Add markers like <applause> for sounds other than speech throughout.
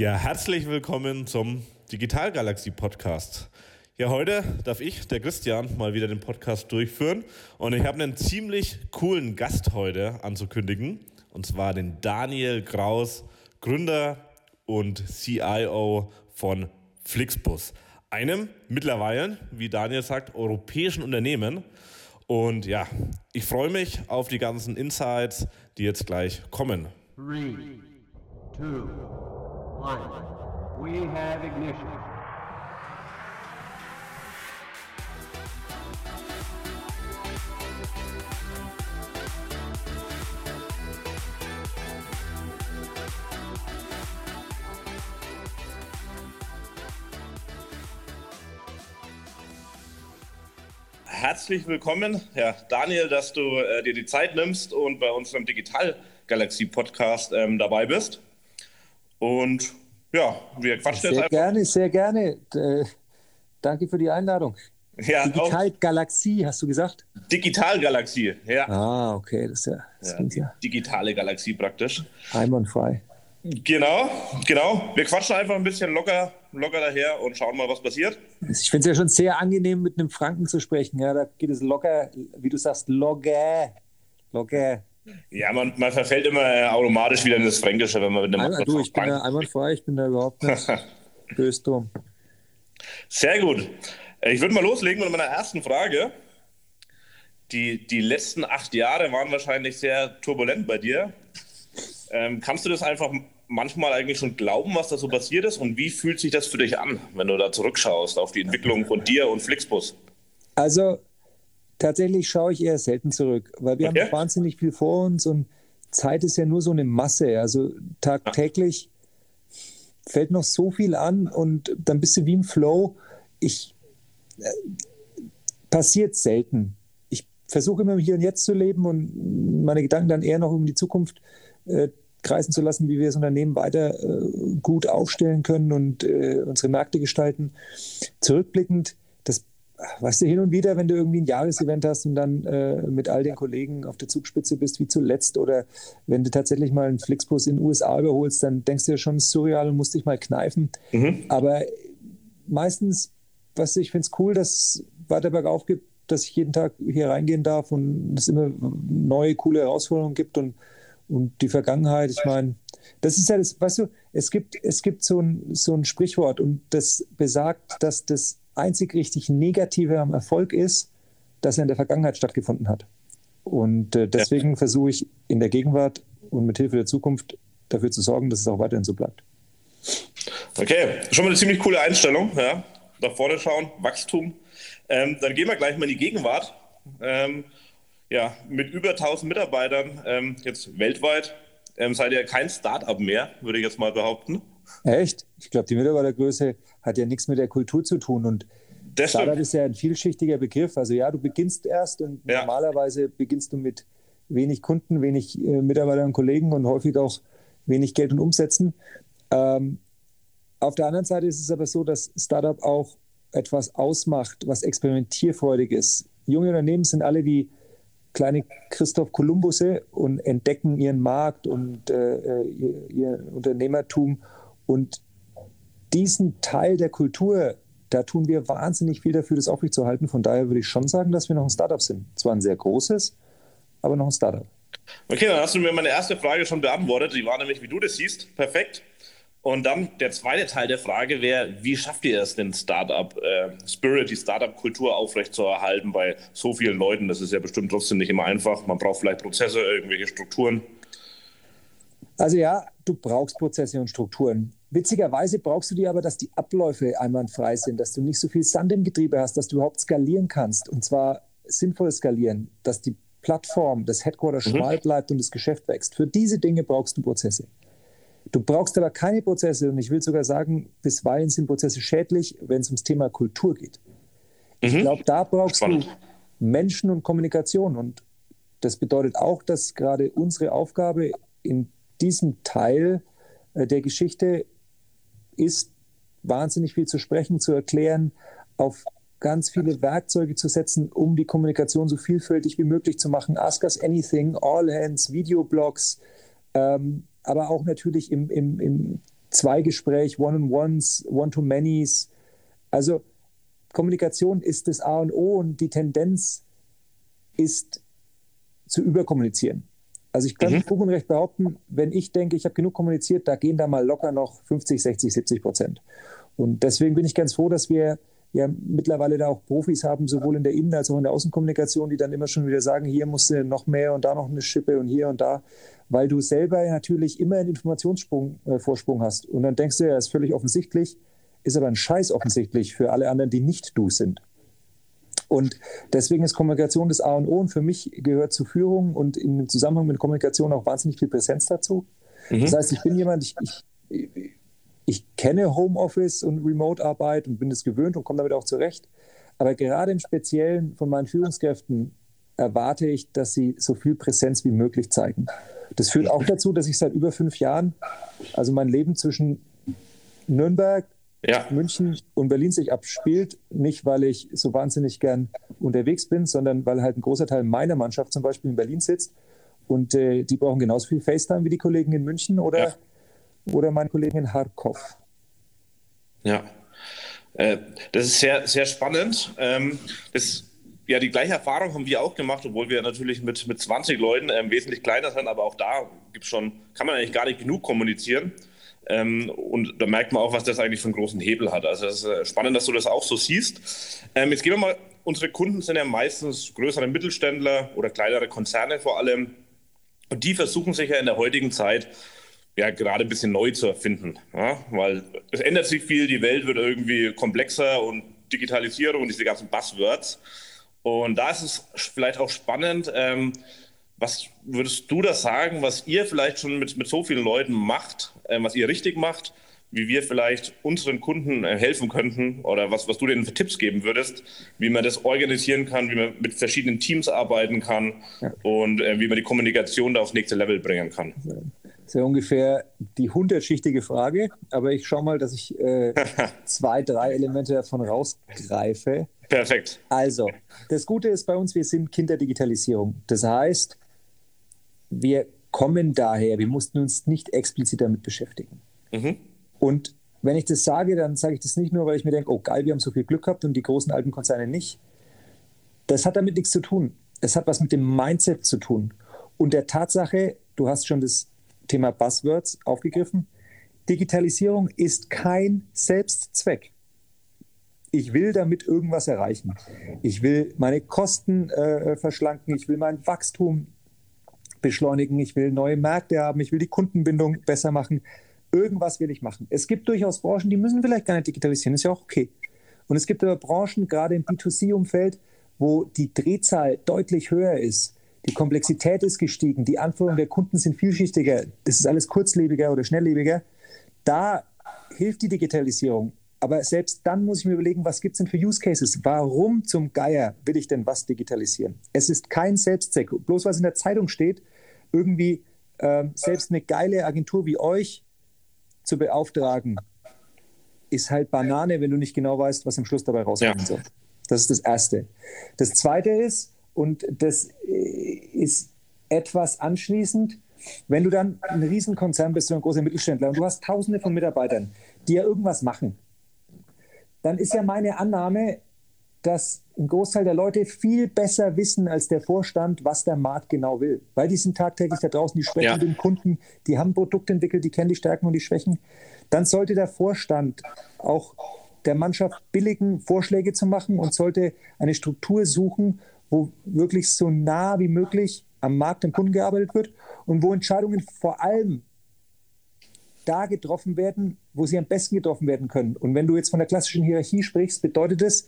Ja, herzlich willkommen zum Digitalgalaxie Podcast. Ja, heute darf ich, der Christian, mal wieder den Podcast durchführen und ich habe einen ziemlich coolen Gast heute anzukündigen und zwar den Daniel Kraus, Gründer und CIO von Flixbus, einem mittlerweile, wie Daniel sagt, europäischen Unternehmen. Und ja, ich freue mich auf die ganzen Insights, die jetzt gleich kommen. Three, two, one. We have ignition. Herzlich willkommen, ja, Daniel, dass du äh, dir die Zeit nimmst und bei unserem Digital-Galaxie-Podcast ähm, dabei bist. Und ja, wir quatschen sehr jetzt einfach. Sehr gerne, sehr gerne. Äh, danke für die Einladung. Ja, Digital-Galaxie, hast du gesagt? Digital-Galaxie, ja. Ah, okay, das ist ja, das ja, ja. Digitale Galaxie praktisch. Einwandfrei. Genau, genau. Wir quatschen einfach ein bisschen locker, locker daher und schauen mal, was passiert. Ich finde es ja schon sehr angenehm, mit einem Franken zu sprechen. Ja, da geht es locker, wie du sagst, locker. Locker. Ja, man, man verfällt immer äh, automatisch wieder in das Fränkische, wenn man mit einem Einmal, Du, ich bin da einwandfrei, ich bin da überhaupt nicht <laughs> böse drum. Sehr gut. Äh, ich würde mal loslegen mit meiner ersten Frage. Die, die letzten acht Jahre waren wahrscheinlich sehr turbulent bei dir. Ähm, kannst du das einfach manchmal eigentlich schon glauben, was da so passiert ist? Und wie fühlt sich das für dich an, wenn du da zurückschaust auf die Entwicklung von dir und Flixbus? Also tatsächlich schaue ich eher selten zurück, weil wir okay. haben wahnsinnig viel vor uns und Zeit ist ja nur so eine Masse. Also tagtäglich ja. fällt noch so viel an und dann bist du wie im Flow. Ich äh, passiert selten. Ich versuche immer hier und jetzt zu leben und meine Gedanken dann eher noch um die Zukunft äh, kreisen zu lassen, wie wir das Unternehmen weiter äh, gut aufstellen können und äh, unsere Märkte gestalten. Zurückblickend, weißt du hin und wieder, wenn du irgendwie ein Jahresevent hast und dann äh, mit all den Kollegen auf der Zugspitze bist wie zuletzt oder wenn du tatsächlich mal einen Flixbus in den USA überholst, dann denkst du ja schon surreal und musst dich mal kneifen. Mhm. Aber meistens, was ich finde es cool, dass es weiter bergauf gibt, dass ich jeden Tag hier reingehen darf und es immer neue, coole Herausforderungen gibt und und die Vergangenheit, ich meine, das ist ja das, weißt du, es gibt, es gibt so, ein, so ein Sprichwort und das besagt, dass das einzig richtig Negative am Erfolg ist, dass er in der Vergangenheit stattgefunden hat. Und äh, deswegen ja. versuche ich in der Gegenwart und mit Hilfe der Zukunft dafür zu sorgen, dass es auch weiterhin so bleibt. Okay, schon mal eine ziemlich coole Einstellung. Ja. Nach vorne schauen, Wachstum. Ähm, dann gehen wir gleich mal in die Gegenwart. Ähm, ja, mit über 1000 Mitarbeitern ähm, jetzt weltweit ähm, seid ihr kein Start-up mehr, würde ich jetzt mal behaupten. Echt? Ich glaube, die Mitarbeitergröße hat ja nichts mit der Kultur zu tun und das Startup ist ja ein vielschichtiger Begriff. Also ja, du beginnst erst und ja. normalerweise beginnst du mit wenig Kunden, wenig äh, Mitarbeitern und Kollegen und häufig auch wenig Geld und Umsätzen. Ähm, auf der anderen Seite ist es aber so, dass Startup auch etwas ausmacht, was experimentierfreudig ist. Junge Unternehmen sind alle wie kleine Christoph Kolumbusse und entdecken ihren Markt und äh, ihr, ihr, Unternehmertum. Und diesen Teil der Kultur, da tun wir wahnsinnig viel dafür, das aufrechtzuerhalten. Von daher würde ich schon sagen, dass wir noch ein Startup sind. Zwar ein sehr großes, aber noch ein Startup. Okay, dann hast du mir meine erste Frage schon beantwortet. Die war nämlich, wie du das siehst. Perfekt. Und dann der zweite Teil der Frage wäre, wie schafft ihr es, den Startup-Spirit, äh, die Startup-Kultur aufrechtzuerhalten bei so vielen Leuten? Das ist ja bestimmt trotzdem nicht immer einfach. Man braucht vielleicht Prozesse, irgendwelche Strukturen. Also ja, du brauchst Prozesse und Strukturen. Witzigerweise brauchst du die aber, dass die Abläufe einwandfrei sind, dass du nicht so viel Sand im Getriebe hast, dass du überhaupt skalieren kannst. Und zwar sinnvoll skalieren, dass die Plattform, das Headquarter mhm. schmal bleibt und das Geschäft wächst. Für diese Dinge brauchst du Prozesse. Du brauchst aber keine Prozesse und ich will sogar sagen, bisweilen sind Prozesse schädlich, wenn es ums Thema Kultur geht. Ich mhm. glaube, da brauchst Spannend. du Menschen und Kommunikation und das bedeutet auch, dass gerade unsere Aufgabe in diesem Teil äh, der Geschichte ist, wahnsinnig viel zu sprechen, zu erklären, auf ganz viele Werkzeuge zu setzen, um die Kommunikation so vielfältig wie möglich zu machen. Ask Us Anything, All Hands, Videoblogs, ähm, aber auch natürlich im, im, im Zweigespräch, One-on-Ones, One-to-Manys. Also Kommunikation ist das A und O und die Tendenz ist zu überkommunizieren. Also ich kann mhm. gut und recht behaupten, wenn ich denke, ich habe genug kommuniziert, da gehen da mal locker noch 50, 60, 70 Prozent. Und deswegen bin ich ganz froh, dass wir ja mittlerweile da auch Profis haben, sowohl in der Innen- als auch in der Außenkommunikation, die dann immer schon wieder sagen, hier musst du noch mehr und da noch eine Schippe und hier und da, weil du selber natürlich immer einen Informationsvorsprung äh, hast. Und dann denkst du, ja, ist völlig offensichtlich, ist aber ein Scheiß offensichtlich für alle anderen, die nicht du sind. Und deswegen ist Kommunikation das A und O. Und für mich gehört zu Führung und im Zusammenhang mit Kommunikation auch wahnsinnig viel Präsenz dazu. Mhm. Das heißt, ich bin jemand, ich, ich, ich kenne Homeoffice und Remote-Arbeit und bin es gewöhnt und komme damit auch zurecht. Aber gerade im Speziellen von meinen Führungskräften erwarte ich, dass sie so viel Präsenz wie möglich zeigen. Das führt auch dazu, dass ich seit über fünf Jahren, also mein Leben zwischen Nürnberg, ja. München und Berlin sich abspielt. Nicht, weil ich so wahnsinnig gern unterwegs bin, sondern weil halt ein großer Teil meiner Mannschaft zum Beispiel in Berlin sitzt. Und äh, die brauchen genauso viel FaceTime wie die Kollegen in München oder, ja. oder meine Kollegen in Harkov. Ja, äh, das ist sehr, sehr spannend. Ähm, das ja, die gleiche Erfahrung haben wir auch gemacht, obwohl wir natürlich mit, mit 20 Leuten ähm, wesentlich kleiner sind, aber auch da gibt's schon, kann man eigentlich gar nicht genug kommunizieren. Ähm, und da merkt man auch, was das eigentlich für einen großen Hebel hat. Also es ist äh, spannend, dass du das auch so siehst. Ähm, jetzt gehen wir mal, unsere Kunden sind ja meistens größere Mittelständler oder kleinere Konzerne vor allem. Und die versuchen sich ja in der heutigen Zeit ja gerade ein bisschen neu zu erfinden. Ja? Weil es ändert sich viel, die Welt wird irgendwie komplexer und Digitalisierung und diese ganzen Buzzwords. Und da ist es vielleicht auch spannend, ähm, was würdest du da sagen, was ihr vielleicht schon mit, mit so vielen Leuten macht, äh, was ihr richtig macht, wie wir vielleicht unseren Kunden äh, helfen könnten oder was, was du denen für Tipps geben würdest, wie man das organisieren kann, wie man mit verschiedenen Teams arbeiten kann ja. und äh, wie man die Kommunikation da aufs nächste Level bringen kann. Das ist ja ungefähr die hundertschichtige Frage, aber ich schaue mal, dass ich äh, <laughs> zwei, drei Elemente davon rausgreife. Perfekt. Also, das Gute ist bei uns, wir sind Kinderdigitalisierung. Das heißt, wir kommen daher, wir mussten uns nicht explizit damit beschäftigen. Mhm. Und wenn ich das sage, dann sage ich das nicht nur, weil ich mir denke, oh geil, wir haben so viel Glück gehabt und die großen alten Konzerne nicht. Das hat damit nichts zu tun. Es hat was mit dem Mindset zu tun. Und der Tatsache, du hast schon das Thema Buzzwords aufgegriffen, Digitalisierung ist kein Selbstzweck ich will damit irgendwas erreichen. Ich will meine Kosten äh, verschlanken, ich will mein Wachstum beschleunigen, ich will neue Märkte haben, ich will die Kundenbindung besser machen. Irgendwas will ich machen. Es gibt durchaus Branchen, die müssen vielleicht gar nicht digitalisieren, ist ja auch okay. Und es gibt aber Branchen, gerade im B2C-Umfeld, wo die Drehzahl deutlich höher ist. Die Komplexität ist gestiegen, die Anforderungen der Kunden sind vielschichtiger, das ist alles kurzlebiger oder schnelllebiger. Da hilft die Digitalisierung. Aber selbst dann muss ich mir überlegen, was gibt es denn für Use Cases? Warum zum Geier will ich denn was digitalisieren? Es ist kein Selbstzweck. Bloß was in der Zeitung steht, irgendwie ähm, selbst eine geile Agentur wie euch zu beauftragen, ist halt Banane, wenn du nicht genau weißt, was am Schluss dabei rauskommen ja. soll. Das ist das Erste. Das Zweite ist, und das äh, ist etwas anschließend, wenn du dann ein Riesenkonzern bist, so ein großer Mittelständler und du hast Tausende von Mitarbeitern, die ja irgendwas machen, dann ist ja meine Annahme, dass ein Großteil der Leute viel besser wissen als der Vorstand, was der Markt genau will. Weil die sind tagtäglich da draußen, die sprechen ja. mit den Kunden, die haben Produkte entwickelt, die kennen die Stärken und die Schwächen. Dann sollte der Vorstand auch der Mannschaft billigen, Vorschläge zu machen und sollte eine Struktur suchen, wo wirklich so nah wie möglich am Markt und Kunden gearbeitet wird und wo Entscheidungen vor allem da getroffen werden, wo sie am besten getroffen werden können. Und wenn du jetzt von der klassischen Hierarchie sprichst, bedeutet es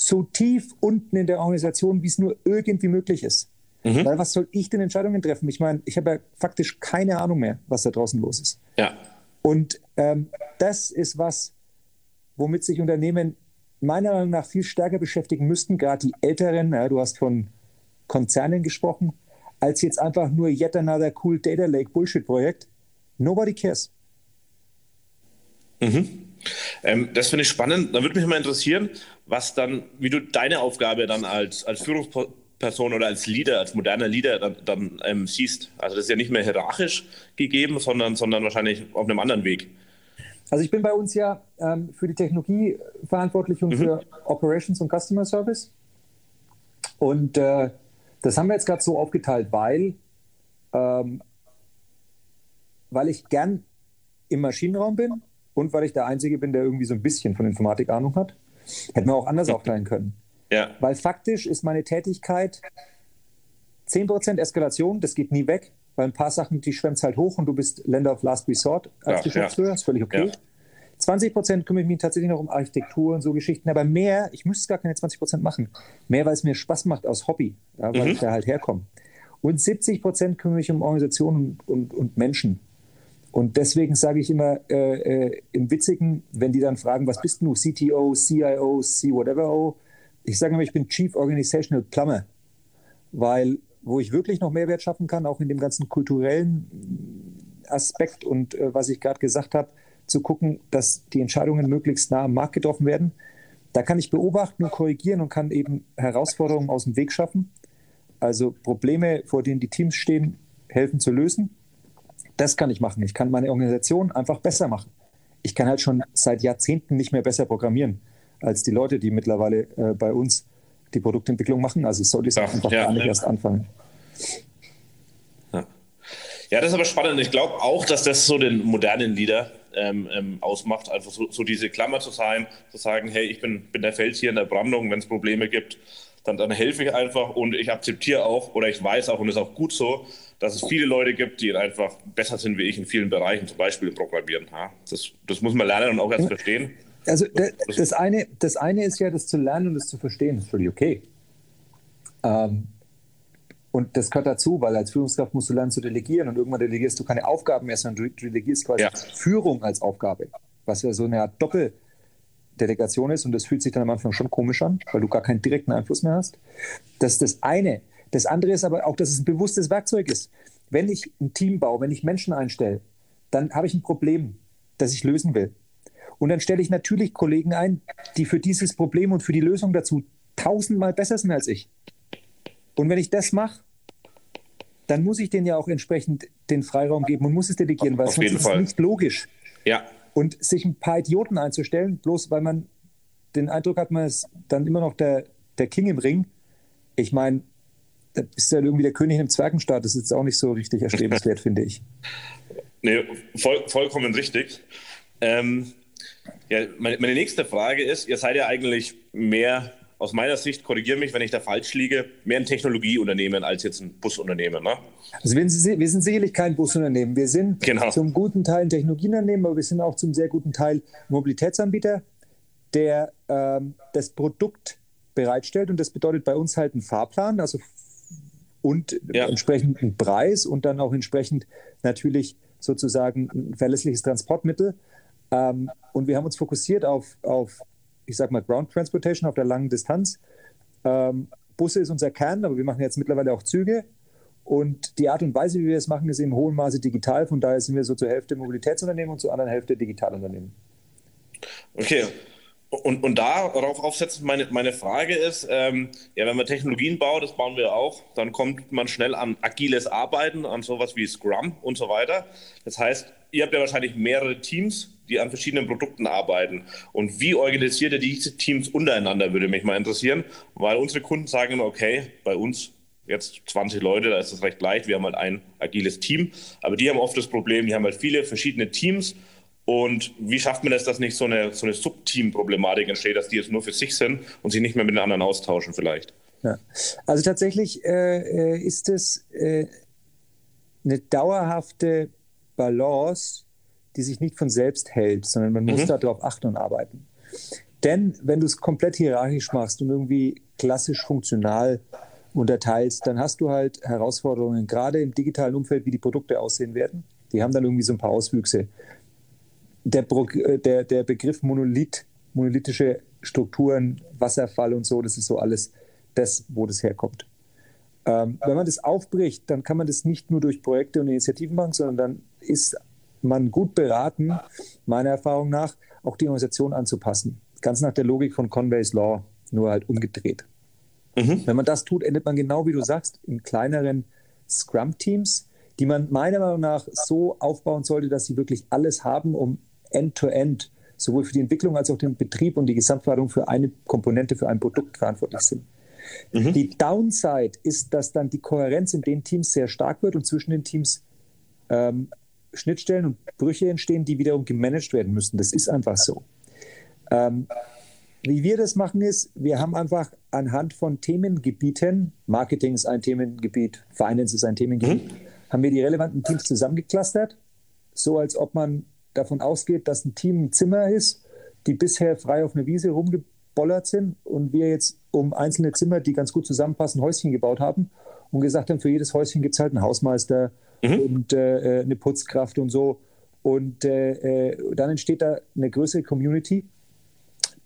so tief unten in der Organisation, wie es nur irgendwie möglich ist. Mhm. Weil was soll ich denn Entscheidungen treffen? Ich meine, ich habe ja faktisch keine Ahnung mehr, was da draußen los ist. Ja. Und ähm, das ist was, womit sich Unternehmen meiner Meinung nach viel stärker beschäftigen müssten, gerade die Älteren. Ja, du hast von Konzernen gesprochen, als jetzt einfach nur yet another cool Data Lake Bullshit Projekt. Nobody cares. Mhm. Ähm, das finde ich spannend. Da würde mich mal interessieren, was dann, wie du deine Aufgabe dann als, als Führungsperson oder als Leader, als moderner Leader dann, dann ähm, siehst. Also das ist ja nicht mehr hierarchisch gegeben, sondern, sondern wahrscheinlich auf einem anderen Weg. Also ich bin bei uns ja ähm, für die Technologie verantwortlich und mhm. für Operations und Customer Service. Und äh, das haben wir jetzt gerade so aufgeteilt, weil, ähm, weil ich gern im Maschinenraum bin und weil ich der Einzige bin, der irgendwie so ein bisschen von Informatik Ahnung hat. Hätten wir auch anders aufteilen können. Ja. Weil faktisch ist meine Tätigkeit 10% Eskalation, das geht nie weg, weil ein paar Sachen, die schwemmt halt hoch und du bist Länder of Last Resort als ja, Geschäftsführer, ja. ist völlig okay. Ja. 20 Prozent kümmere ich mich tatsächlich noch um Architektur und so Geschichten, aber mehr, ich müsste gar keine 20 Prozent machen, mehr, weil es mir Spaß macht aus Hobby, ja, weil mhm. ich da halt herkomme. Und 70 Prozent kümmere ich mich um Organisationen und, und, und Menschen. Und deswegen sage ich immer äh, äh, im Witzigen, wenn die dann fragen, was bist du, CTO, CIO, C whatever, ich sage immer, ich bin Chief Organizational Plumber, weil wo ich wirklich noch Mehrwert schaffen kann, auch in dem ganzen kulturellen Aspekt und äh, was ich gerade gesagt habe, zu gucken, dass die Entscheidungen möglichst nah am Markt getroffen werden. Da kann ich beobachten und korrigieren und kann eben Herausforderungen aus dem Weg schaffen. Also Probleme, vor denen die Teams stehen, helfen zu lösen. Das kann ich machen. Ich kann meine Organisation einfach besser machen. Ich kann halt schon seit Jahrzehnten nicht mehr besser programmieren als die Leute, die mittlerweile äh, bei uns die Produktentwicklung machen. Also sollte ich Ach, einfach ja, gar nicht ja. erst anfangen. Ja. ja, das ist aber spannend. Ich glaube auch, dass das so den modernen Leader ähm, ähm, ausmacht, einfach so, so, diese Klammer zu sein, zu sagen, hey, ich bin, bin der Fels hier in der Brandung, wenn es Probleme gibt, dann, dann helfe ich einfach und ich akzeptiere auch oder ich weiß auch und es ist auch gut so, dass es viele Leute gibt, die einfach besser sind wie ich in vielen Bereichen, zum Beispiel im Programmieren. Das, das muss man lernen und auch erst verstehen. Also das, das, eine, das eine ist ja, das zu lernen und das zu verstehen, das ist völlig okay. Ähm, und das gehört dazu, weil als Führungskraft musst du lernen zu delegieren und irgendwann delegierst du keine Aufgaben mehr, sondern du delegierst quasi ja. Führung als Aufgabe, was ja so eine Art Doppeldelegation ist und das fühlt sich dann am Anfang schon komisch an, weil du gar keinen direkten Einfluss mehr hast. Das ist das eine. Das andere ist aber auch, dass es ein bewusstes Werkzeug ist. Wenn ich ein Team baue, wenn ich Menschen einstelle, dann habe ich ein Problem, das ich lösen will. Und dann stelle ich natürlich Kollegen ein, die für dieses Problem und für die Lösung dazu tausendmal besser sind als ich. Und wenn ich das mache, dann muss ich denen ja auch entsprechend den Freiraum geben und muss es delegieren, weil Auf sonst ist es nicht logisch. Ja. Und sich ein paar Idioten einzustellen, bloß weil man den Eindruck hat, man ist dann immer noch der, der King im Ring. Ich meine, da ist ja irgendwie der König im Zwergenstaat. Das ist jetzt auch nicht so richtig erstrebenswert, <laughs> finde ich. Nee, voll, vollkommen richtig. Ähm, ja, meine, meine nächste Frage ist: Ihr seid ja eigentlich mehr aus meiner Sicht, korrigiere mich, wenn ich da falsch liege, mehr ein Technologieunternehmen als jetzt ein Busunternehmen. Ne? Also wir sind, wir sind sicherlich kein Busunternehmen. Wir sind genau. zum guten Teil ein Technologieunternehmen, aber wir sind auch zum sehr guten Teil Mobilitätsanbieter, der ähm, das Produkt bereitstellt. Und das bedeutet bei uns halt einen Fahrplan, also und ja. entsprechend einen Preis und dann auch entsprechend natürlich sozusagen ein verlässliches Transportmittel. Ähm, und wir haben uns fokussiert auf, auf ich sag mal, Ground Transportation auf der langen Distanz. Ähm, Busse ist unser Kern, aber wir machen jetzt mittlerweile auch Züge. Und die Art und Weise, wie wir es machen, ist im hohen Maße digital. Von daher sind wir so zur Hälfte Mobilitätsunternehmen und zur anderen Hälfte Digitalunternehmen. Okay. Und, und darauf aufsetzen, meine, meine Frage ist, ähm, ja, wenn man Technologien baut, das bauen wir auch, dann kommt man schnell an agiles Arbeiten, an sowas wie Scrum und so weiter. Das heißt, ihr habt ja wahrscheinlich mehrere Teams, die an verschiedenen Produkten arbeiten. Und wie organisiert ihr diese Teams untereinander, würde mich mal interessieren, weil unsere Kunden sagen immer, okay, bei uns jetzt 20 Leute, da ist es recht leicht, wir haben halt ein agiles Team, aber die haben oft das Problem, die haben halt viele verschiedene Teams und wie schafft man das, dass nicht so eine, so eine Subteam-Problematik entsteht, dass die jetzt nur für sich sind und sich nicht mehr mit den anderen austauschen vielleicht? Ja. Also tatsächlich äh, äh ist es äh, eine dauerhafte Balance, die sich nicht von selbst hält, sondern man mhm. muss darauf achten und arbeiten. Denn wenn du es komplett hierarchisch machst und irgendwie klassisch funktional unterteilst, dann hast du halt Herausforderungen, gerade im digitalen Umfeld, wie die Produkte aussehen werden. Die haben dann irgendwie so ein paar Auswüchse. Der, äh, der, der Begriff Monolith, monolithische Strukturen, Wasserfall und so, das ist so alles das, wo das herkommt. Ähm, wenn man das aufbricht, dann kann man das nicht nur durch Projekte und Initiativen machen, sondern dann ist man gut beraten, meiner Erfahrung nach, auch die Organisation anzupassen. Ganz nach der Logik von Conway's Law, nur halt umgedreht. Mhm. Wenn man das tut, endet man genau wie du sagst, in kleineren Scrum-Teams, die man meiner Meinung nach so aufbauen sollte, dass sie wirklich alles haben, um end-to-end, -End, sowohl für die Entwicklung als auch den Betrieb und die Gesamtverwaltung für eine Komponente, für ein Produkt verantwortlich sind. Mhm. Die Downside ist, dass dann die Kohärenz in den Teams sehr stark wird und zwischen den Teams ähm, Schnittstellen und Brüche entstehen, die wiederum gemanagt werden müssen. Das ist einfach so. Ähm, wie wir das machen ist, wir haben einfach anhand von Themengebieten, Marketing ist ein Themengebiet, Finance ist ein Themengebiet, mhm. haben wir die relevanten Teams zusammengeclustert, so als ob man davon ausgeht, dass ein Team ein Zimmer ist, die bisher frei auf einer Wiese rumgebollert sind und wir jetzt um einzelne Zimmer, die ganz gut zusammenpassen, Häuschen gebaut haben und gesagt haben, für jedes Häuschen gibt es halt einen Hausmeister mhm. und äh, eine Putzkraft und so. Und äh, äh, dann entsteht da eine größere Community,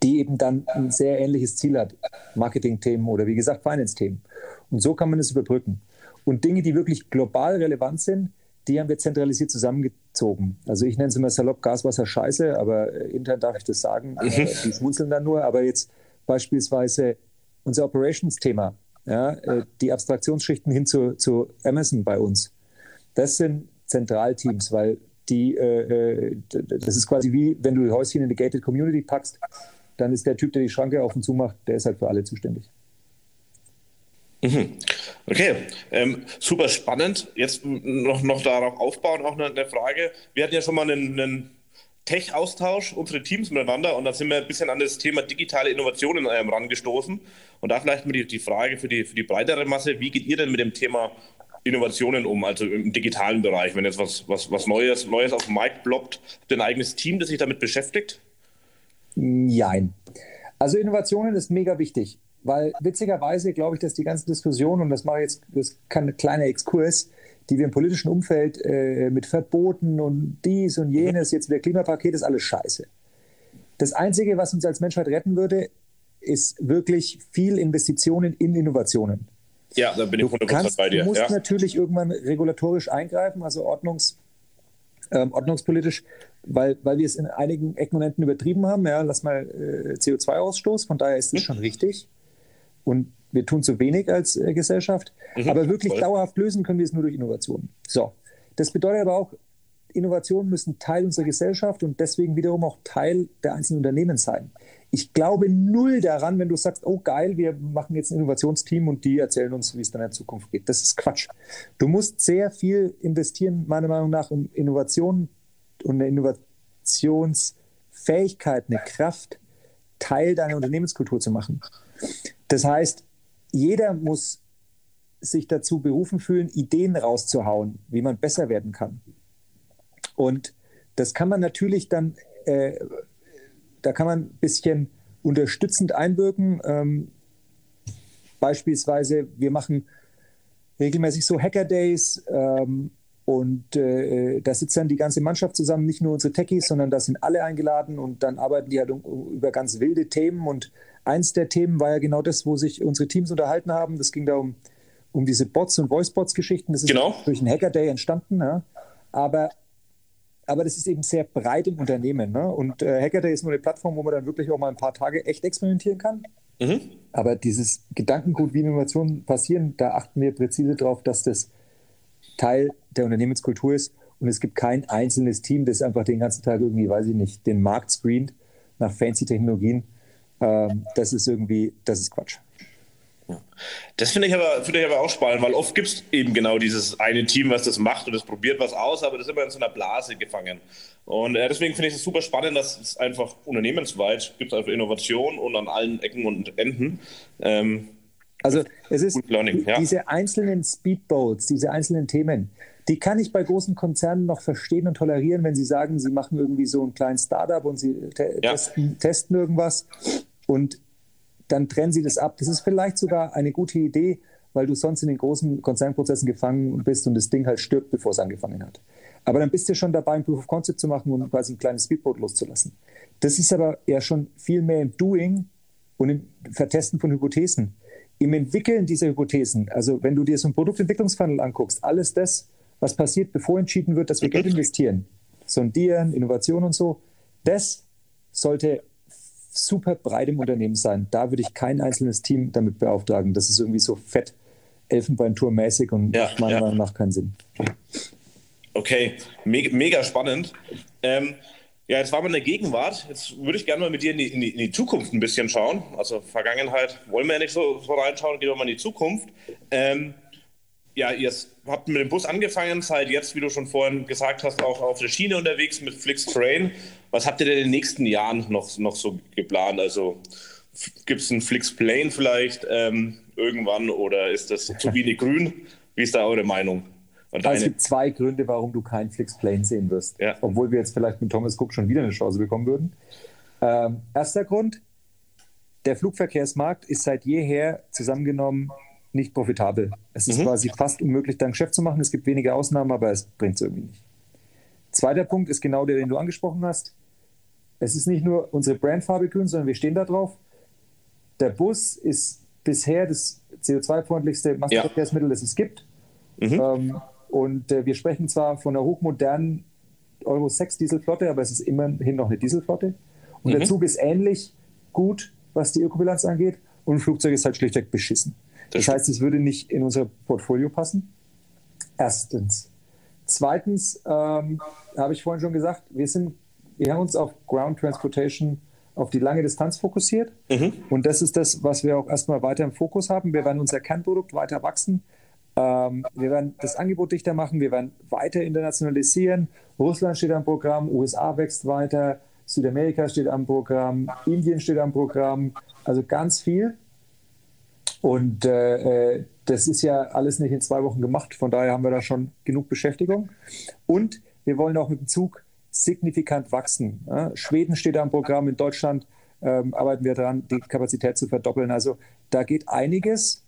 die eben dann ein sehr ähnliches Ziel hat. Marketing-Themen oder wie gesagt Finance-Themen. Und so kann man es überbrücken. Und Dinge, die wirklich global relevant sind, die haben wir zentralisiert zusammengezogen. Also ich nenne es immer salopp Gaswasser Scheiße, aber äh, intern darf ich das sagen. Mhm. Äh, die schmunzeln dann nur. Aber jetzt beispielsweise unser Operations-Thema, ja, äh, die Abstraktionsschichten hin zu, zu Amazon bei uns. Das sind Zentralteams, weil die, äh, das ist quasi wie, wenn du Häuschen in eine Gated Community packst, dann ist der Typ, der die Schranke auf und zu macht, der ist halt für alle zuständig. Mhm. Okay, ähm, super spannend. Jetzt noch, noch darauf aufbauen, auch eine, eine Frage. Wir hatten ja schon mal einen, einen Tech-Austausch, unsere Teams miteinander, und da sind wir ein bisschen an das Thema digitale Innovationen ähm, rangestoßen. Und da vielleicht mal die, die Frage für die, für die breitere Masse: Wie geht ihr denn mit dem Thema Innovationen um, also im digitalen Bereich? Wenn jetzt was, was, was Neues, Neues auf dem Markt ploppt, habt ihr ein eigenes Team, das sich damit beschäftigt? Nein. Also Innovationen ist mega wichtig, weil witzigerweise glaube ich, dass die ganze Diskussion, und das mache ich jetzt, das kann ein kleiner Exkurs, die wir im politischen Umfeld äh, mit Verboten und dies und jenes, jetzt wieder Klimapaket, ist alles scheiße. Das Einzige, was uns als Menschheit retten würde, ist wirklich viel Investitionen in Innovationen. Ja, da bin ich 100% kannst, bei dir. Du musst ja. natürlich irgendwann regulatorisch eingreifen, also ordnungs, ähm, ordnungspolitisch weil, weil wir es in einigen Ecken und Enden übertrieben haben. Ja, lass mal äh, CO2-Ausstoß, von daher ist es mhm. schon richtig. Und wir tun zu wenig als äh, Gesellschaft. Mhm, aber wirklich voll. dauerhaft lösen können wir es nur durch Innovationen. So. Das bedeutet aber auch, Innovationen müssen Teil unserer Gesellschaft und deswegen wiederum auch Teil der einzelnen Unternehmen sein. Ich glaube null daran, wenn du sagst, oh geil, wir machen jetzt ein Innovationsteam und die erzählen uns, wie es dann in der Zukunft geht. Das ist Quatsch. Du musst sehr viel investieren, meiner Meinung nach, um Innovationen und eine Innovationsfähigkeit, eine Kraft, Teil deiner Unternehmenskultur zu machen. Das heißt, jeder muss sich dazu berufen fühlen, Ideen rauszuhauen, wie man besser werden kann. Und das kann man natürlich dann, äh, da kann man ein bisschen unterstützend einwirken. Ähm, beispielsweise, wir machen regelmäßig so Hacker Days. Ähm, und äh, da sitzt dann die ganze Mannschaft zusammen, nicht nur unsere Techies, sondern da sind alle eingeladen und dann arbeiten die halt über ganz wilde Themen. Und eins der Themen war ja genau das, wo sich unsere Teams unterhalten haben. Das ging da um, um diese Bots und Voicebots-Geschichten. Das ist genau. durch einen Hacker Day entstanden. Ja? Aber, aber das ist eben sehr breit im Unternehmen. Ne? Und äh, Hacker Day ist nur eine Plattform, wo man dann wirklich auch mal ein paar Tage echt experimentieren kann. Mhm. Aber dieses Gedankengut, wie Innovationen passieren, da achten wir präzise darauf, dass das Teil der Unternehmenskultur ist. Und es gibt kein einzelnes Team, das einfach den ganzen Tag irgendwie, weiß ich nicht, den Markt screent nach fancy Technologien. Ähm, das ist irgendwie, das ist Quatsch. Das finde ich, aber, find ich aber auch spannend, weil oft gibt es eben genau dieses eine Team, was das macht und das probiert was aus, aber das ist immer in so einer Blase gefangen. Und äh, deswegen finde ich es super spannend, dass es einfach unternehmensweit gibt, einfach Innovation und an allen Ecken und Enden. Ähm, also es ist Learning, ja. diese einzelnen Speedboats, diese einzelnen Themen, die kann ich bei großen Konzernen noch verstehen und tolerieren, wenn sie sagen, sie machen irgendwie so einen kleinen Startup und sie te ja. testen, testen irgendwas und dann trennen sie das ab. Das ist vielleicht sogar eine gute Idee, weil du sonst in den großen Konzernprozessen gefangen bist und das Ding halt stirbt, bevor es angefangen hat. Aber dann bist du schon dabei, ein Proof of Concept zu machen und quasi ein kleines Speedboat loszulassen. Das ist aber ja schon viel mehr im Doing und im Vertesten von Hypothesen im Entwickeln dieser Hypothesen, also wenn du dir so einen Produktentwicklungsfunnel anguckst, alles das, was passiert, bevor entschieden wird, dass wir Geld investieren, sondieren, Innovation und so, das sollte super breit im Unternehmen sein. Da würde ich kein einzelnes Team damit beauftragen. Das ist irgendwie so fett Elfenbeinturmäßig und ja, meiner ja. Meinung nach keinen Sinn. Okay, mega, mega spannend. Ähm, Ja, jetzt waren wir in der Gegenwart. Jetzt würde ich gerne mal mit dir in die, in die, in die Zukunft ein bisschen schauen. Also Vergangenheit wollen wir ja nicht so, so reinschauen, gehen wir mal in die Zukunft. Ähm, ja, ihr habt mit dem Bus angefangen, seid jetzt, wie du schon vorhin gesagt hast, auch auf der Schiene unterwegs mit Flix Train. Was habt ihr denn in den nächsten Jahren noch, noch so geplant? Also gibt es einen Flix Plane vielleicht ähm, irgendwann oder ist das zu wenig grün? Wie ist da eure Meinung? Also es gibt zwei Gründe, warum du keinen Flix Plane sehen wirst. Ja. Obwohl wir jetzt vielleicht mit Thomas Cook schon wieder eine Chance bekommen würden. Ähm, erster Grund, der Flugverkehrsmarkt ist seit jeher zusammengenommen nicht profitabel. Es ist mhm. quasi fast unmöglich, da ein Geschäft zu machen. Es gibt wenige Ausnahmen, aber es bringt es irgendwie nicht. Zweiter Punkt ist genau der, den du angesprochen hast. Es ist nicht nur unsere Brandfarbe grün, sondern wir stehen da drauf. Der Bus ist bisher das CO2-freundlichste Massenverkehrsmittel, das es gibt. Mhm. Ähm, und äh, wir sprechen zwar von einer hochmodernen Euro 6 Dieselflotte, aber es ist immerhin noch eine Dieselflotte. Und mhm. der Zug ist ähnlich gut, was die Ökobilanz angeht. Und ein Flugzeug ist halt schlichtweg beschissen. Das, heißt, es würde nicht in unser Portfolio passen. Erstens. Zweitens ähm, habe ich vorhin schon gesagt, wir, sind, wir haben uns auf Ground Transportation auf die lange Distanz fokussiert. Mhm. Und das ist das, was wir auch erstmal weiter im Fokus haben. Wir werden unser Kernprodukt weiter wachsen. Ähm, wir werden das Angebot dichter machen. Wir werden weiter internationalisieren. Russland steht am Programm, USA wächst weiter, Südamerika steht am Programm, Indien steht am Programm. Also ganz viel. Und äh, äh, das ist ja alles nicht in zwei Wochen gemacht. Von daher haben wir da schon genug Beschäftigung. Und wir wollen auch mit dem Zug signifikant wachsen. Ja? Schweden steht da im Programm, in Deutschland ähm, arbeiten wir daran, die Kapazität zu verdoppeln. Also da geht einiges.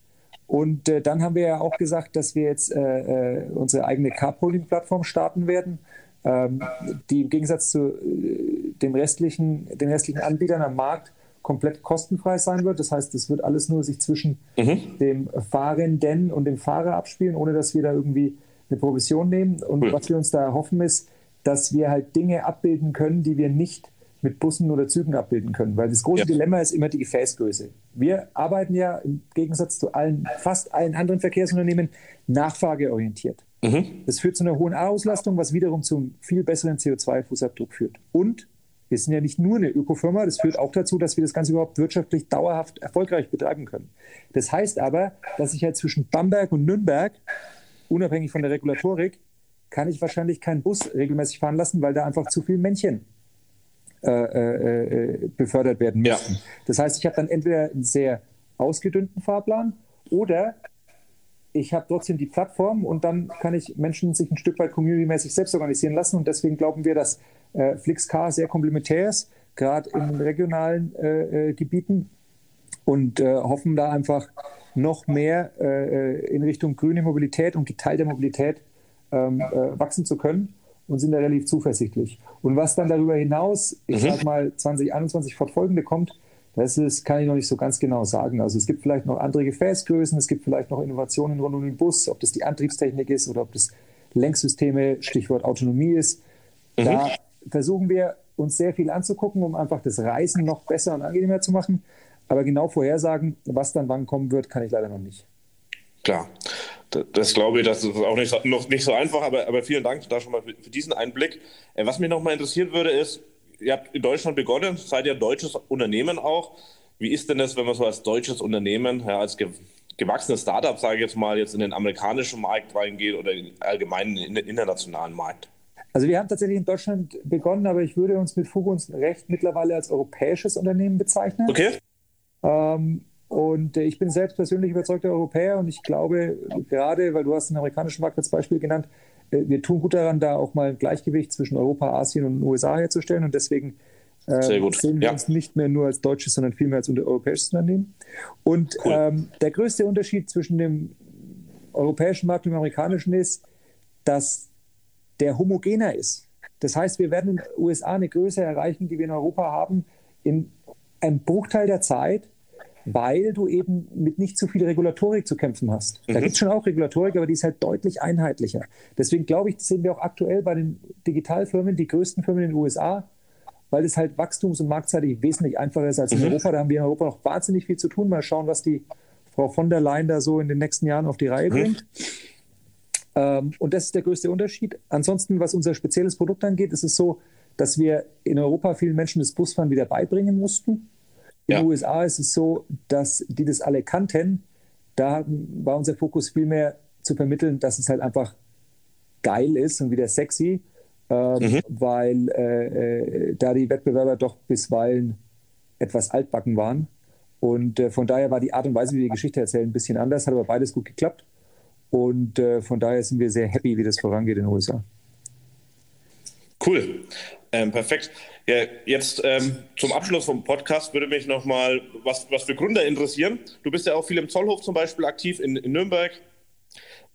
Und äh, dann haben wir ja auch gesagt, dass wir jetzt äh, äh unsere eigene Carpooling-Plattform starten werden, ähm, die im Gegensatz zu äh, dem restlichen, den restlichen Anbietern am Markt komplett kostenfrei sein wird. Das heißt, es wird alles nur sich zwischen mhm. dem Fahrenden und dem Fahrer abspielen, ohne dass wir da irgendwie eine Provision nehmen. Und cool. was wir uns da erhoffen ist, dass wir halt Dinge abbilden können, die wir nicht mit Bussen oder Zügen abbilden können. Weil das große ja. Dilemma ist immer die Gefäßgröße. Wir arbeiten ja im Gegensatz zu allen, fast allen anderen Verkehrsunternehmen nachfrageorientiert. Mhm. Das führt zu einer hohen A-Auslastung, was wiederum zum viel besseren CO2-Fußabdruck führt. Und wir sind ja nicht nur eine Ökofirma, das führt auch dazu, dass wir das Ganze überhaupt wirtschaftlich dauerhaft erfolgreich betreiben können. Das heißt aber, dass ich halt zwischen Bamberg und Nürnberg, unabhängig von der Regulatorik, kann ich wahrscheinlich keinen Bus regelmäßig fahren lassen, weil da einfach zu viele Männchen äh, äh, äh, befördert werden müssen. Ja. Das heißt, ich habe dann entweder einen sehr ausgedünnten Fahrplan oder ich habe trotzdem die Plattform und dann kann ich Menschen sich ein Stück weit communitymäßig selbst organisieren lassen. Und deswegen glauben wir, dass äh, Flixcar sehr komplementär ist, gerade in regionalen äh, äh, Gebieten und äh, hoffen da einfach noch mehr äh, in Richtung grüne Mobilität und geteilte Mobilität ähm, äh, wachsen zu können und sind da relativ zuversichtlich. Und was dann darüber hinaus, ich mhm. sag mal 2021 fortfolgende kommt, das ist, kann ich noch nicht so ganz genau sagen. Also es gibt vielleicht noch andere Gefäßgrößen, es gibt vielleicht noch Innovationen rund um den Bus, ob das die Antriebstechnik ist oder ob das Lenksysteme, Stichwort Autonomie ist. Mhm. Da versuchen wir uns sehr viel anzugucken, um einfach das Reisen noch besser und angenehmer zu machen. Aber genau vorhersagen, was dann wann kommen wird, kann ich leider noch nicht. Klar, das glaube ich, das ist auch nicht so, noch nicht so einfach, aber, aber vielen Dank da schon mal für, für diesen Einblick. Äh, was mich noch mal interessieren würde, ist, ihr habt in Deutschland begonnen, seid ihr ein deutsches Unternehmen auch. Wie ist denn das, wenn man so als deutsches Unternehmen, ja, als ge gewachsenes Startup, sage ich jetzt mal, jetzt in den amerikanischen Markt reingeht oder allgemein in den internationalen Markt? Also wir haben tatsächlich in Deutschland begonnen, aber ich würde uns mit Fug und Recht mittlerweile als europäisches Unternehmen bezeichnen. Okay. Ähm, und ich bin selbst persönlich überzeugter Europäer und ich glaube, gerade, weil du hast den amerikanischen Markt als Beispiel genannt, äh, wir tun gut daran, da auch mal ein Gleichgewicht zwischen Europa, Asien und den USA herzustellen. Und deswegen äh, sehen wir ja. uns nicht mehr nur als deutsches, sondern vielmehr als europäisches Unternehmen. Und cool. ähm, der größte Unterschied zwischen dem europäischen Markt und dem amerikanischen ist, dass der homogener ist. Das heißt, wir werden in den USA eine Größe erreichen, die wir in Europa haben, in einem Bruchteil der Zeit, weil du eben mit nicht zu viel Regulatorik zu kämpfen hast. Mhm. Da gibt es schon auch Regulatorik, aber die ist halt deutlich einheitlicher. Deswegen glaube ich, das sehen wir auch aktuell bei den Digitalfirmen, die größten Firmen in den USA, weil es halt wachstums- und marktseitig wesentlich einfacher ist als in mhm. Europa. Da haben wir in Europa noch wahnsinnig viel zu tun. Mal schauen, was die Frau von der Leyen da so in den nächsten Jahren auf die Reihe mhm. bringt. Ähm, und das ist der größte Unterschied. Ansonsten, was unser spezielles Produkt angeht, ist es so, dass wir in Europa vielen Menschen das Busfahren wieder beibringen mussten. In ja. den USA ist es so, dass die das alle kannten. Da war unser Fokus vielmehr zu vermitteln, dass es halt einfach geil ist und wieder sexy, äh, mhm. weil äh, äh, da die Wettbewerber doch bisweilen etwas altbacken waren. Und äh, von daher war die Art und Weise, wie wir die Geschichte erzählen, ein bisschen anders, hat aber beides gut geklappt. Und äh, von daher sind wir sehr happy, wie das vorangeht in den USA. Cool. Ähm, perfekt. Ja, jetzt ähm, zum Abschluss vom Podcast würde mich nochmal was, was für Gründer interessieren. Du bist ja auch viel im Zollhof zum Beispiel aktiv in, in Nürnberg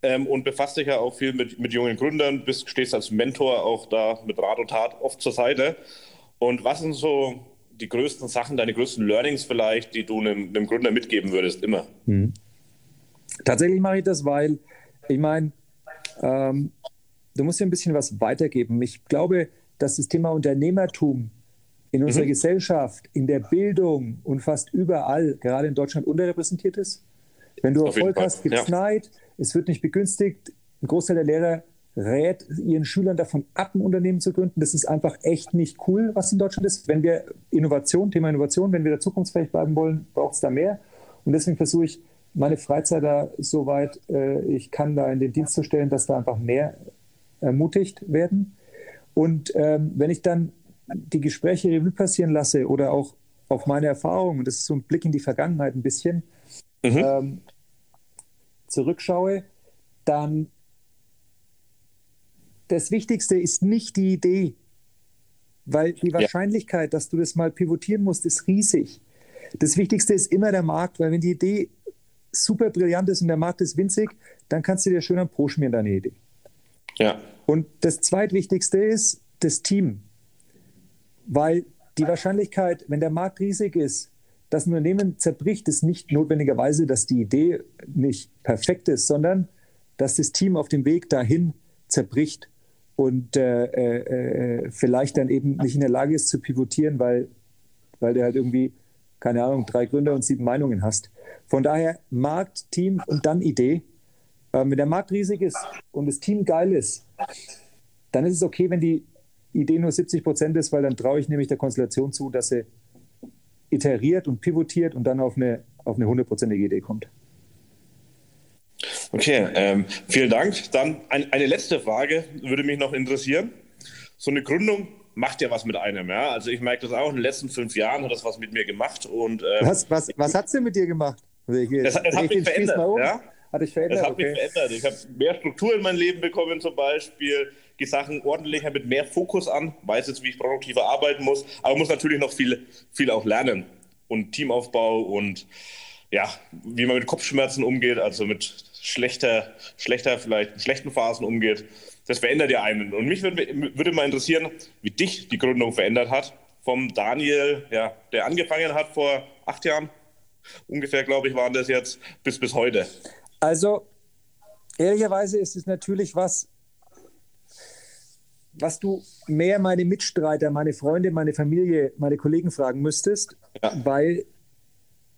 ähm, und befasst dich ja auch viel mit, mit jungen Gründern, bist, stehst als Mentor auch da mit Rat und Tat oft zur Seite. Und was sind so die größten Sachen, deine größten Learnings vielleicht, die du einem, einem Gründer mitgeben würdest, immer? Mhm. Tatsächlich mache ich das, weil ich meine, ähm, du musst dir ein bisschen was weitergeben. Ich glaube, dass das Thema Unternehmertum in unserer mhm. Gesellschaft, in der Bildung und fast überall, gerade in Deutschland, unterrepräsentiert ist. Wenn du Auf Erfolg hast, gibt es ja. Neid, es wird nicht begünstigt. Ein Großteil der Lehrer rät ihren Schülern davon ab, ein Unternehmen zu gründen. Das ist einfach echt nicht cool, was in Deutschland ist. Wenn wir Innovation, Thema Innovation, wenn wir da zukunftsfähig bleiben wollen, braucht es da mehr. Und deswegen versuche ich, meine Freizeit da so weit äh, ich kann, da in den Dienst zu stellen, dass da einfach mehr ermutigt werden. Und ähm, wenn ich dann die Gespräche Revue passieren lasse oder auch auf meine Erfahrungen, das ist so ein Blick in die Vergangenheit ein bisschen, mhm. ähm, zurückschaue, dann das Wichtigste ist nicht die Idee, weil die Wahrscheinlichkeit, ja. dass du das mal pivotieren musst, ist riesig. Das Wichtigste ist immer der Markt, weil wenn die Idee super brillant ist und der Markt ist winzig, dann kannst du dir schön am Pro schmieren, deine Idee. Ja. Und das zweitwichtigste ist das Team. Weil die Wahrscheinlichkeit, wenn der Markt riesig ist, dass ein Unternehmen zerbricht, ist nicht notwendigerweise, dass die Idee nicht perfekt ist, sondern dass das Team auf dem Weg dahin zerbricht und äh, äh, äh vielleicht dann eben nicht in der Lage ist zu pivotieren, weil, weil der halt irgendwie, keine Ahnung, drei Gründer und sieben Meinungen hast. Von daher Markt, Team und dann Idee. Äh, wenn der Markt riesig ist und das Team geil ist, dann ist es okay, wenn die Idee nur 70 Prozent ist, weil dann traue ich nämlich der Konstellation zu, dass sie iteriert und pivotiert und dann auf eine, auf eine hundertprozentige Idee kommt. Okay, ähm, vielen Dank. Dann ein, eine letzte Frage würde mich noch interessieren. So eine Gründung macht ja was mit einem, ja. Also ich merke das auch, in den letzten fünf Jahren hat das was mit mir gemacht. Und, ähm, was was, was hat es denn mit dir gemacht? Das, das hat mich verändert, um. ja. Hat dich verändert? Das hat okay. mich verändert. Ich habe mehr Struktur in mein Leben bekommen zum Beispiel, die Sachen ordentlicher mit mehr Fokus an, weiß jetzt, wie ich produktiver arbeiten muss, aber muss natürlich noch viel, viel auch lernen und Teamaufbau und ja, wie man mit Kopfschmerzen umgeht, also mit schlechter, schlechter, vielleicht schlechten Phasen umgeht. Das verändert ja einen. Und mich würde, würde mal interessieren, wie dich die Gründung verändert hat. Vom Daniel, ja, der angefangen hat vor acht Jahren, ungefähr, glaube ich, waren das jetzt, bis, bis heute. Also, ehrlicherweise ist es natürlich was, was du mehr meine Mitstreiter, meine Freunde, meine Familie, meine Kollegen fragen müsstest, ja. weil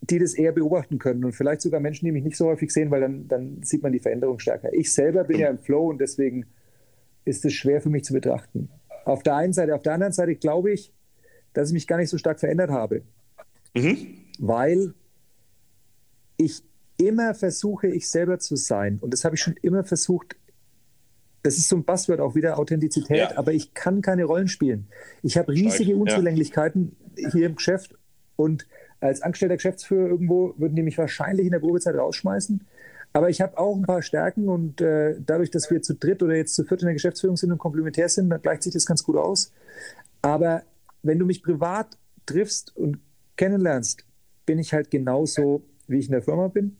die das eher beobachten können und vielleicht sogar Menschen, die mich nicht so häufig sehen, weil dann, dann sieht man die Veränderung stärker. Ich selber bin ja im Flow und deswegen ist es schwer für mich zu betrachten. Auf der einen Seite, auf der anderen Seite glaube ich, dass ich mich gar nicht so stark verändert habe, mhm. weil ich immer versuche, ich selber zu sein. Und das habe ich schon immer versucht. Das ist so ein Buzzword auch wieder, Authentizität, ja. aber ich kann keine Rollen spielen. Ich habe riesige Unzulänglichkeiten ja. hier im Geschäft und als angestellter Geschäftsführer irgendwo würden die mich wahrscheinlich in der Probezeit rausschmeißen. Aber ich habe auch ein paar Stärken und äh, dadurch, dass wir zu dritt oder jetzt zu viert in der Geschäftsführung sind und komplementär sind, dann gleicht sich das ganz gut aus. Aber wenn du mich privat triffst und kennenlernst, bin ich halt genauso, wie ich in der Firma bin.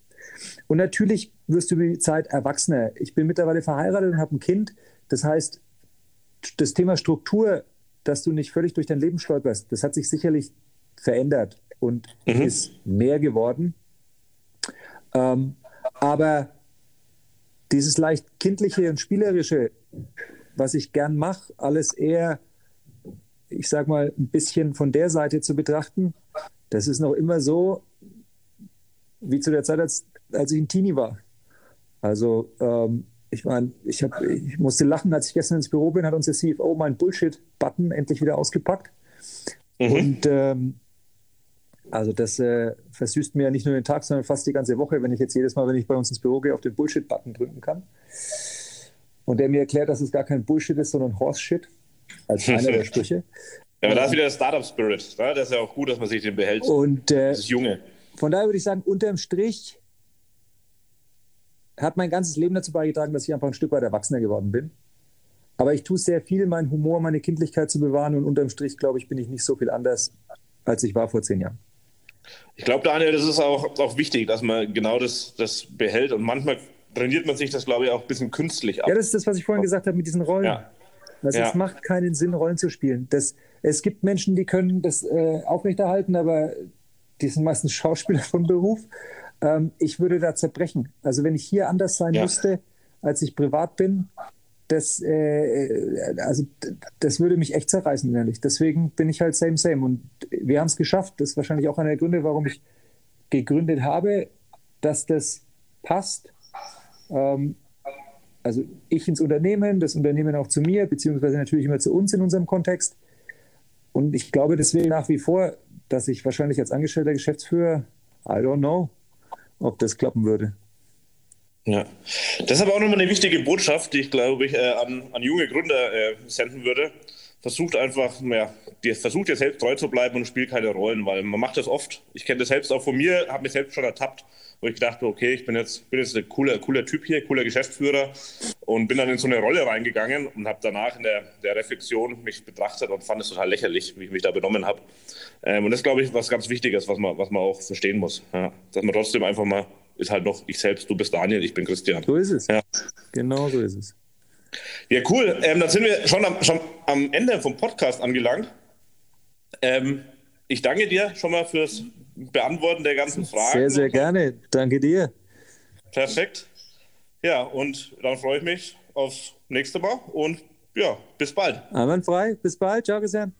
Und natürlich wirst du über die Zeit erwachsener. Ich bin mittlerweile verheiratet und habe ein Kind. Das heißt, das Thema Struktur, dass du nicht völlig durch dein Leben stolperst, das hat sich sicherlich verändert und mhm. ist mehr geworden. Ähm, aber dieses leicht kindliche und spielerische, was ich gern mache, alles eher, ich sag mal, ein bisschen von der Seite zu betrachten, das ist noch immer so, wie zu der Zeit, als als ich ein Teenie war. Also ähm, ich meine, ich, ich musste lachen, als ich gestern ins Büro bin, hat uns der CFO meinen Bullshit-Button endlich wieder ausgepackt. Mhm. Und ähm, also das äh, versüßt mir ja nicht nur den Tag, sondern fast die ganze Woche, wenn ich jetzt jedes Mal, wenn ich bei uns ins Büro gehe, auf den Bullshit-Button drücken kann. Und der mir erklärt, dass es gar kein Bullshit ist, sondern Horse-Shit, als einer der <laughs> Sprüche. Ja, aber da ist wieder der Startup-Spirit. Ne? Das ist ja auch gut, dass man sich den behält. Und äh, das ist Junge. Von daher würde ich sagen, unterm Strich hat mein ganzes Leben dazu beigetragen, dass ich einfach ein Stück weit erwachsener geworden bin. Aber ich tue sehr viel, meinen Humor, meine Kindlichkeit zu bewahren und unterm Strich, glaube ich, bin ich nicht so viel anders, als ich war vor zehn Jahren. Ich glaube, Daniel, das ist auch, auch wichtig, dass man genau das, das behält und manchmal trainiert man sich das, glaube ich, auch ein bisschen künstlich ab. Ja, das ist das, was ich vorhin gesagt habe mit diesen Rollen. Ja. Also ja. Es macht keinen Sinn, Rollen zu spielen. Das, es gibt Menschen, die können das äh, aufrechterhalten, aber die sind meistens Schauspieler von Beruf. Ähm, ich würde da zerbrechen. Also wenn ich hier anders sein ja. müsste, als ich privat bin, das, äh, also, das würde mich echt zerreißen innerlich. Deswegen bin ich halt same, same. Und wir haben es geschafft. Das ist wahrscheinlich auch einer der Gründe, warum ich gegründet habe, dass das passt. Ähm, also ich ins Unternehmen, das Unternehmen auch zu mir, beziehungsweise natürlich immer zu uns in unserem Kontext. Und ich glaube deswegen nach wie vor, dass ich wahrscheinlich als angestellter Geschäftsführer, I don't know, ob das klappen würde. Ja, das ist aber auch nochmal eine wichtige Botschaft, die ich glaube ich äh, an, an junge Gründer äh, senden würde. Versucht einfach, ja, versucht ihr selbst treu zu bleiben und spielt keine Rollen, weil man macht das oft. Ich kenne das selbst auch von mir, habe mich selbst schon ertappt, wo ich dachte, okay, ich bin jetzt, bin jetzt ein cooler, cooler Typ hier, cooler Geschäftsführer und bin dann in so eine Rolle reingegangen und habe danach in der, der Reflexion mich betrachtet und fand es total lächerlich, wie ich mich da benommen habe. Ähm, und das glaube ich was ganz Wichtiges, was man, was man auch verstehen muss. Ja? Dass man trotzdem einfach mal ist halt noch ich selbst, du bist Daniel, ich bin Christian. So ist es. Ja. Genau so ist es. Ja, cool. Ähm, dann sind wir schon am, schon am Ende vom Podcast angelangt. Ähm, ich danke dir schon mal fürs Beantworten der ganzen Fragen. Sehr, sehr gerne. Danke dir. Perfekt. Ja, und dann freue ich mich aufs nächste Mal und ja, bis bald. Einwandfrei. Bis bald. Ciao, Christian.